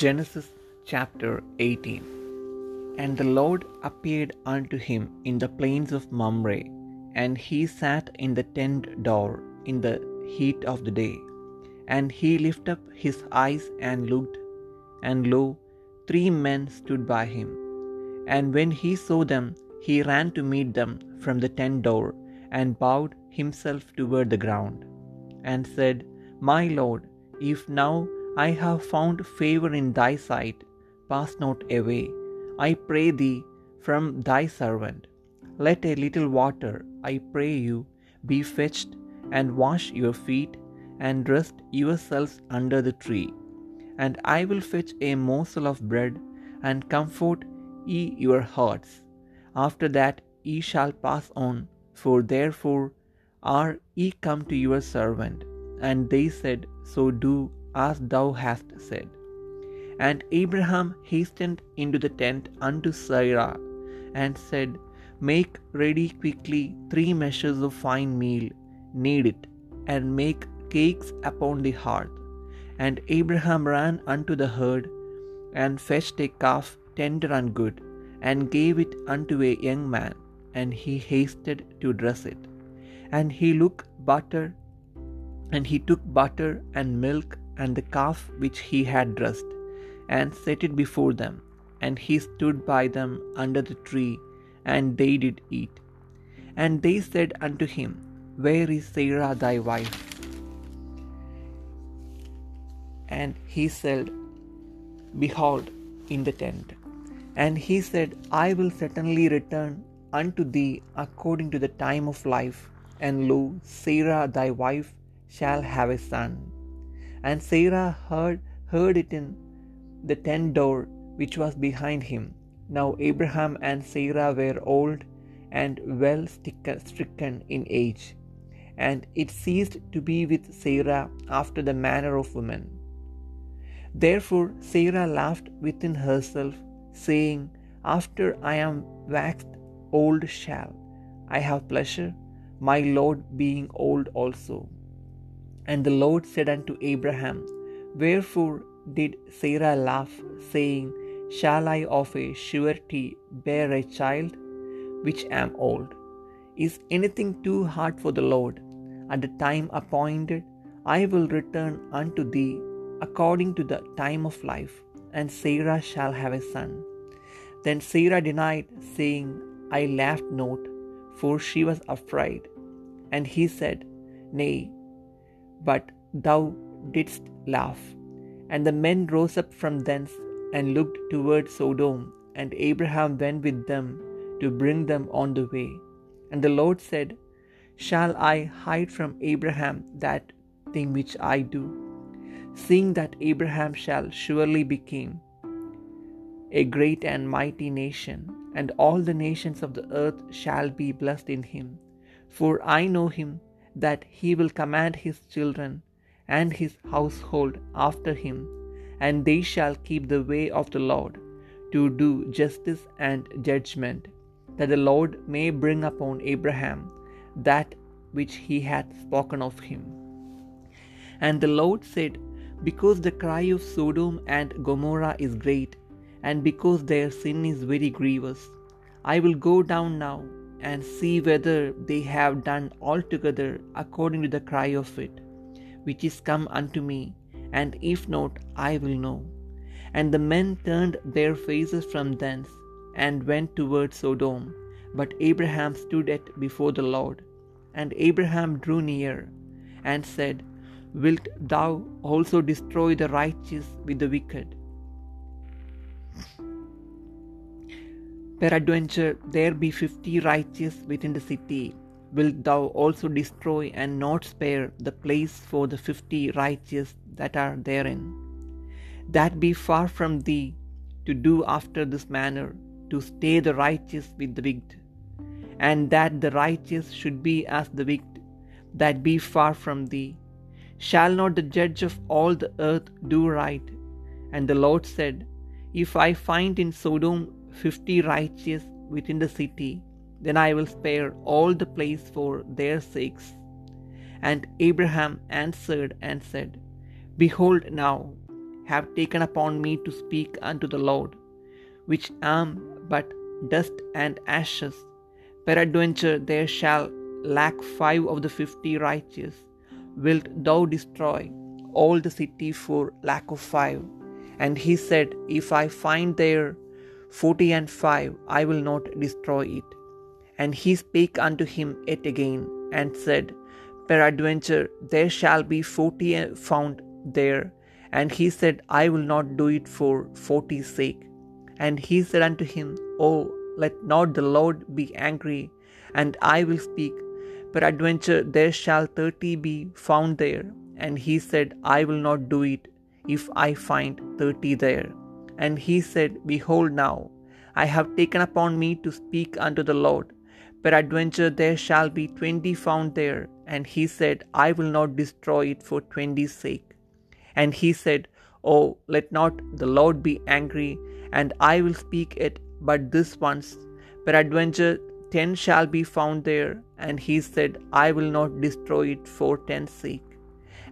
Genesis chapter 18 And the Lord appeared unto him in the plains of Mamre, and he sat in the tent door in the heat of the day. And he lifted up his eyes and looked, and lo, three men stood by him. And when he saw them, he ran to meet them from the tent door, and bowed himself toward the ground, and said, My Lord, if now I have found favor in thy sight, pass not away, I pray thee, from thy servant. Let a little water, I pray you, be fetched, and wash your feet, and rest yourselves under the tree. And I will fetch a morsel of bread, and comfort ye your hearts. After that ye shall pass on, for therefore are ye come to your servant. And they said, So do as thou hast said. And Abraham hastened into the tent unto Sarah, and said, Make ready quickly three measures of fine meal, knead it, and make cakes upon the hearth. And Abraham ran unto the herd, and fetched a calf tender and good, and gave it unto a young man, and he hasted to dress it. And he looked butter, and he took butter and milk and the calf which he had dressed, and set it before them. And he stood by them under the tree, and they did eat. And they said unto him, Where is Sarah thy wife? And he said, Behold, in the tent. And he said, I will certainly return unto thee according to the time of life, and lo, Sarah thy wife shall have a son. And Sarah heard, heard it in the tent door which was behind him. Now Abraham and Sarah were old and well stricken in age, and it ceased to be with Sarah after the manner of women. Therefore Sarah laughed within herself, saying, After I am waxed old shall I have pleasure, my Lord being old also. And the Lord said unto Abraham, Wherefore did Sarah laugh, saying, Shall I of a surety bear a child, which am old? Is anything too hard for the Lord? At the time appointed, I will return unto thee according to the time of life, and Sarah shall have a son. Then Sarah denied, saying, I laughed not, for she was afraid. And he said, Nay, but thou didst laugh. And the men rose up from thence and looked toward Sodom, and Abraham went with them to bring them on the way. And the Lord said, Shall I hide from Abraham that thing which I do? Seeing that Abraham shall surely become a great and mighty nation, and all the nations of the earth shall be blessed in him. For I know him that he will command his children and his household after him, and they shall keep the way of the Lord, to do justice and judgment, that the Lord may bring upon Abraham that which he hath spoken of him. And the Lord said, Because the cry of Sodom and Gomorrah is great, and because their sin is very grievous, I will go down now and see whether they have done altogether according to the cry of it, which is come unto me, and if not, I will know. And the men turned their faces from thence, and went toward Sodom. But Abraham stood at before the Lord. And Abraham drew near, and said, Wilt thou also destroy the righteous with the wicked? Peradventure there be fifty righteous within the city. Wilt thou also destroy and not spare the place for the fifty righteous that are therein? That be far from thee to do after this manner, to stay the righteous with the wicked, and that the righteous should be as the wicked, that be far from thee. Shall not the judge of all the earth do right? And the Lord said, If I find in Sodom fifty righteous within the city, then I will spare all the place for their sakes. And Abraham answered and said, Behold, now have taken upon me to speak unto the Lord, which am but dust and ashes. Peradventure there shall lack five of the fifty righteous. Wilt thou destroy all the city for lack of five? And he said, If I find there forty and five, I will not destroy it. And he spake unto him yet again, and said, Peradventure there shall be forty found there. And he said, I will not do it for forty's sake. And he said unto him, Oh, let not the Lord be angry, and I will speak. Peradventure there shall thirty be found there. And he said, I will not do it if I find thirty there. And he said, Behold, now I have taken upon me to speak unto the Lord. Peradventure there shall be twenty found there. And he said, I will not destroy it for twenty's sake. And he said, Oh, let not the Lord be angry, and I will speak it but this once. Peradventure ten shall be found there. And he said, I will not destroy it for ten's sake.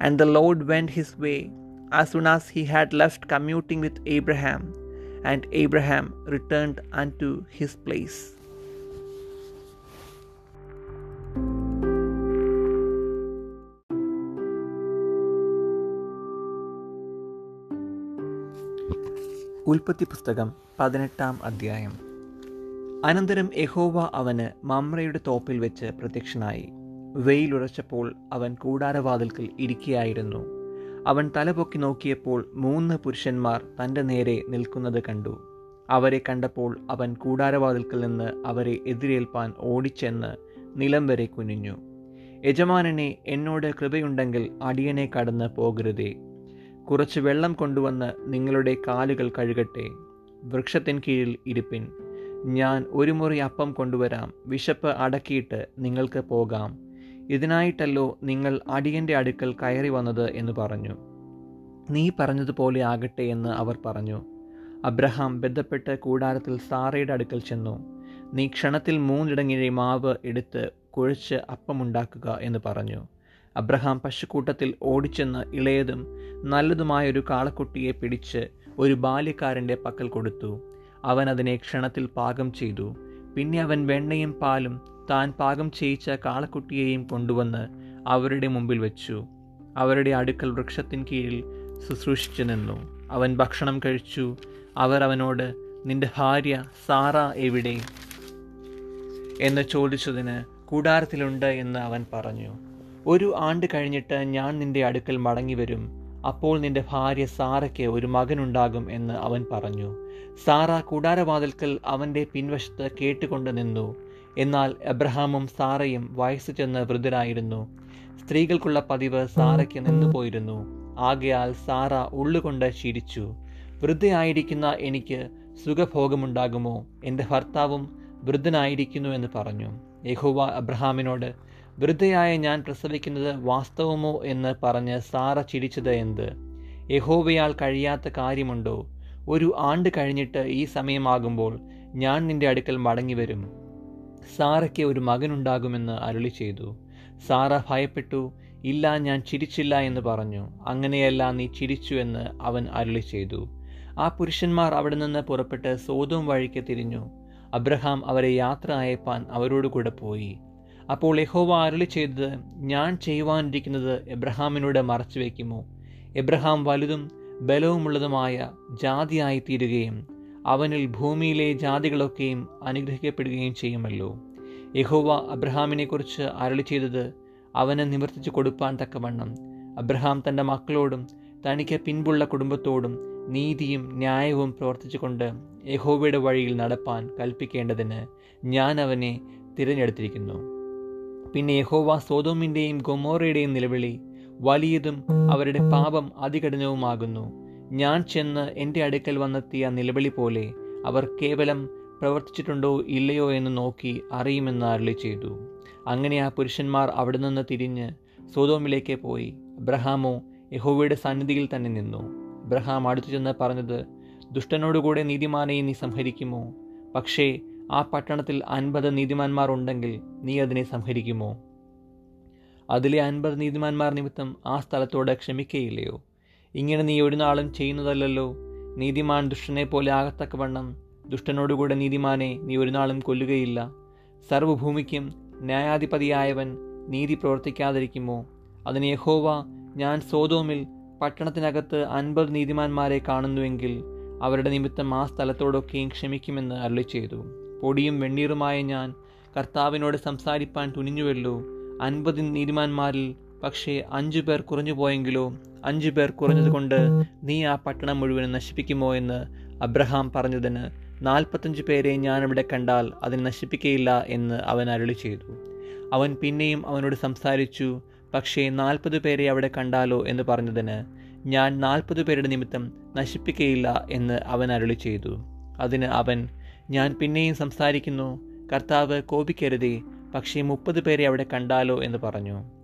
And the Lord went his way as soon as he had left commuting with Abraham, and Abraham returned unto his place. ഉൽപ്പത്തി പുസ്തകം പതിനെട്ടാം അധ്യായം. അനന്തരം യഹോവ അവന് മമ്രയുടെ തോപ്പിൽ വെച്ച് പ്രത്യക്ഷനായി. വെയിലുറച്ചപ്പോൾ അവൻ കൂടാരവാതിൽക്കൽ ഇരിക്കുകയായിരുന്നു അവൻ തലപൊക്കി നോക്കിയപ്പോൾ മൂന്ന് പുരുഷന്മാർ തന്റെ നേരെ നിൽക്കുന്നത് കണ്ടു. അവരെ കണ്ടപ്പോൾ അവൻ കൂടാരവാതിൽക്കൽ നിന്ന് അവരെ എതിരേൽപ്പാൻ ഓടിച്ചെന്ന് നിലം വരെ കുനിഞ്ഞു. യജമാനനെ എന്നോട് കൃപയുണ്ടെങ്കിൽ അടിയനെ കടന്ന് പോകരുതേ. കുറച്ച് വെള്ളം കൊണ്ടുവന്ന് നിങ്ങളുടെ കാലുകൾ കഴുകട്ടെ. വൃക്ഷത്തിൻ കീഴിൽ ഇരിപ്പിൻ. ഞാൻ ഒരു മുറി അപ്പം കൊണ്ടുവരാം. വിശപ്പ് അടക്കിയിട്ട് നിങ്ങൾക്ക് പോകാം. ഇതിനായിട്ടല്ലോ നിങ്ങൾ അടിയന്റെ അടുക്കൽ കയറി വന്നത് എന്ന് പറഞ്ഞു. നീ പറഞ്ഞതുപോലെ ആകട്ടെ എന്ന് അവർ പറഞ്ഞു. അബ്രഹാം ബന്ധപ്പെട്ട് കൂടാരത്തിൽ സാറയുടെ അടുക്കൽ ചെന്നു. നീ ക്ഷണത്തിൽ മൂന്നിടങ്ങിഴി മാവ് എടുത്ത് കുഴച്ച് അപ്പമുണ്ടാക്കുക എന്ന് പറഞ്ഞു. അബ്രഹാം പശുക്കൂട്ടത്തിൽ ഓടിച്ചെന്ന് ഇളയതും നല്ലതുമായൊരു കാളക്കുട്ടിയെ പിടിച്ച് ഒരു ബാല്യക്കാരന്റെ പക്കൽ കൊടുത്തു. അവൻ അതിനെ ക്ഷണത്തിൽ പാകം ചെയ്തു. പിന്നെ അവൻ വെണ്ണയും പാലും താൻ പാകം ചെയ്യിച്ച കാളക്കുട്ടിയെയും കൊണ്ടുവന്ന് അവരുടെ മുമ്പിൽ വെച്ചു. അവരുടെ അടുക്കൽ വൃക്ഷത്തിൻ കീഴിൽ ശുശ്രൂഷിച്ചു നിന്നു. അവൻ ഭക്ഷണം കഴിച്ചു. അവർ അവനോട് നിന്റെ ഭാര്യ സാറ എവിടെ എന്ന് ചോദിച്ചതിന് കൂടാരത്തിലുണ്ട് എന്ന് അവൻ പറഞ്ഞു. ഒരു ആണ്ട് കഴിഞ്ഞിട്ട് ഞാൻ നിന്റെ അടുക്കൽ മടങ്ങി വരും. അപ്പോൾ നിന്റെ ഭാര്യ സാറയ്ക്ക് ഒരു മകനുണ്ടാകും എന്ന് അവൻ പറഞ്ഞു. സാറ കൂടാരവാതിൽക്കൽ അവന്റെ പിൻവശത്ത് കേട്ടുകൊണ്ട് നിന്നു. എന്നാൽ എബ്രഹാമും സാറയും വയസ്സ് ചെന്ന് വൃദ്ധരായിരുന്നു. സ്ത്രീകൾക്കുള്ള പതിവ് സാറയ്ക്ക് നിന്നുപോയിരുന്നു ആകയാൽ സാറ ഉള്ളുകൊണ്ട് ചിരിച്ചു വൃദ്ധയായിരിക്കുന്ന എനിക്ക് സുഖഭോഗമുണ്ടാകുമോ? എന്റെ ഭർത്താവും വൃദ്ധനായിരിക്കുന്നു എന്ന് പറഞ്ഞു. യഹോവ അബ്രഹാമിനോട് വൃദ്ധയായ ഞാൻ പ്രസവിക്കുന്നത് വാസ്തവമോ എന്ന് പറഞ്ഞ് സാറ ചിരിച്ചത് എന്ത്? യഹോവയാൽ കഴിയാത്ത കാര്യമുണ്ടോ? ഒരു ആണ്ട് കഴിഞ്ഞിട്ട് ഈ സമയമാകുമ്പോൾ ഞാൻ നിന്റെ അടുക്കൽ മടങ്ങി വരും സാറയ്ക്ക് ഒരു മകനുണ്ടാകുമെന്ന് അരുളി ചെയ്തു. സാറ ഭയപ്പെട്ടു ഇല്ല ഞാൻ ചിരിച്ചില്ല എന്ന് പറഞ്ഞു. അങ്ങനെയല്ല നീ ചിരിച്ചു എന്ന് അവൻ അരുളി ചെയ്തു. ആ പുരുഷന്മാർ അവിടെ നിന്ന് പുറപ്പെട്ട് സോതവും വഴിക്ക് തിരിഞ്ഞു. അബ്രഹാം അവരെ യാത്ര അയപ്പാൻ അവരോട് കൂടെ പോയി. അപ്പോൾ യഹോവ അരുളി ചെയ്തത് ഞാൻ ചെയ്യുവാനിരിക്കുന്നത് എബ്രഹാമിനോട് മറച്ചു വയ്ക്കുമോ? എബ്രഹാം വലുതും ബലവുമുള്ളതുമായ ജാതിയായി തീരുകയും അവനിൽ ഭൂമിയിലെ ജാതികളൊക്കെയും അനുഗ്രഹിക്കപ്പെടുകയും ചെയ്യുമല്ലോ. യഹോവ അബ്രഹാമിനെക്കുറിച്ച് അരളി ചെയ്തത് അവന് നിവർത്തിച്ചു കൊടുപ്പാൻ തക്കവണ്ണം. അബ്രഹാം തന്റെ മക്കളോടും തനിക്ക് പിൻപുള്ള കുടുംബത്തോടും നീതിയും ന്യായവും പ്രവർത്തിച്ചുകൊണ്ട് യഹോവയുടെ വഴിയിൽ നടപ്പാൻ കൽപ്പിക്കേണ്ടതിന് ഞാൻ അവനെ തിരഞ്ഞെടുത്തിരിക്കുന്നു. പിന്നെ യഹോവ സോതോമിന്റെയും ഗൊമോറയുടെയും നിലവിളി വലിയതും അവരുടെ പാപം അതികഠിനവുമാകുന്നു. ഞാൻ ചെന്ന് എന്റെ അടുക്കൽ വന്നെത്തിയ നിലവിളി പോലെ അവർ കേവലം പ്രവർത്തിച്ചിട്ടുണ്ടോ ഇല്ലയോ എന്ന് നോക്കി അറിയുമെന്ന് അരളി ചെയ്തു. അങ്ങനെ ആ പുരുഷന്മാർ അവിടെ നിന്ന് തിരിഞ്ഞ് സോതോമിലേക്ക് പോയി. അബ്രഹാമോ യഹോവയുടെ സന്നിധിയിൽ തന്നെ നിന്നു. അബ്രഹാം അടുത്തു ചെന്ന് പറഞ്ഞത് ദുഷ്ടനോടുകൂടെ നീതിമാനെ നീ സംഹരിക്കുമോ? പക്ഷേ ആ പട്ടണത്തിൽ അൻപത് നീതിമാന്മാർ ഉണ്ടെങ്കിൽ നീ അതിനെ സംഹരിക്കുമോ? അതിലെ അൻപത് നീതിമാന്മാർ നിമിത്തം ആ സ്ഥലത്തോട് ക്ഷമിക്കയില്ലയോ? ഇങ്ങനെ നീ ഒരു നാളും ചെയ്യുന്നതല്ലല്ലോ. നീതിമാൻ ദുഷ്ടനെ പോലെ ആകത്തക്കവണ്ണം ദുഷ്ടനോടുകൂടെ നീതിമാനെ നീ ഒരു നാളും കൊല്ലുകയില്ല. സർവഭൂമിക്കും ന്യായാധിപതിയായവൻ നീതി പ്രവർത്തിക്കാതിരിക്കുമോ? അതിന് യഹോവ ഞാൻ സോതോമിൽ പട്ടണത്തിനകത്ത് അൻപത് നീതിമാന്മാരെ കാണുന്നുവെങ്കിൽ അവരുടെ നിമിത്തം ആ സ്ഥലത്തോടൊക്കെയും ക്ഷമിക്കുമെന്ന് അരുളി ചെയ്തു പൊടിയും വെണ്ണീറുമായ ഞാൻ കർത്താവിനോട് സംസാരിപ്പാൻ തുനിഞ്ഞുവല്ലോ. അൻപത് നീതിമാന്മാരിൽ പക്ഷേ അഞ്ചു പേർ കുറഞ്ഞു പോയെങ്കിലോ അഞ്ചു പേർ കുറഞ്ഞതുകൊണ്ട് നീ ആ പട്ടണം മുഴുവൻ നശിപ്പിക്കുമോ എന്ന് അബ്രഹാം പറഞ്ഞതിന് നാൽപ്പത്തഞ്ച് പേരെ ഞാനിവിടെ കണ്ടാൽ അതിനെ നശിപ്പിക്കയില്ല എന്ന് അവൻ അരുളി ചെയ്തു. അവൻ പിന്നെയും അവനോട് സംസാരിച്ചു പക്ഷേ നാൽപ്പത് പേരെ അവിടെ കണ്ടാലോ എന്ന് പറഞ്ഞതിന് ഞാൻ നാൽപ്പത് പേരുടെ നിമിത്തം നശിപ്പിക്കയില്ല എന്ന് അവൻ അരുളി ചെയ്തു. അതിന് അവൻ ഞാൻ പിന്നെയും സംസാരിക്കുന്നു കർത്താവ് കോപിക്കരുതേ പക്ഷേ മുപ്പത് പേരെ അവിടെ കണ്ടാലോ എന്ന് പറഞ്ഞു.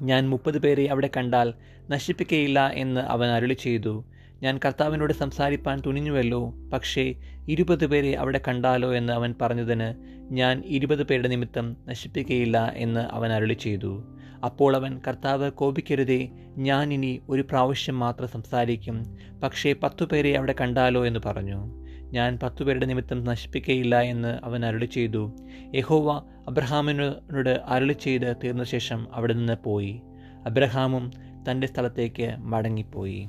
ഞാൻ മുപ്പത് പേരെ അവിടെ കണ്ടാൽ നശിപ്പിക്കയില്ല എന്ന് അവൻ അരുളി ചെയ്തു. ഞാൻ കർത്താവിനോട് സംസാരിപ്പാൻ തുനിഞ്ഞുവല്ലോ പക്ഷേ ഇരുപത് പേരെ അവിടെ കണ്ടാലോ എന്ന് അവൻ പറഞ്ഞതിന് ഞാൻ ഇരുപത് പേരുടെ നിമിത്തം നശിപ്പിക്കയില്ല എന്ന് അവൻ അരുളി ചെയ്തു. അപ്പോൾ അവൻ കർത്താവ് കോപിക്കരുതേ ഞാൻ ഇനി ഒരു പ്രാവശ്യം മാത്രം സംസാരിക്കും പക്ഷേ പത്തു പേരെ അവിടെ കണ്ടാലോ എന്ന് പറഞ്ഞു. ഞാൻ പത്തുപേരുടെ നിമിത്തം നശിപ്പിക്കയില്ല എന്ന് അവൻ അരുളി ചെയ്തു. യഹോവ അബ്രഹാമിനോട് അരുളി ചെയ്ത് തീർന്ന ശേഷം അവിടെ നിന്ന് പോയി. അബ്രഹാമും തന്റെ സ്ഥലത്തേക്ക് മടങ്ങിപ്പോയി.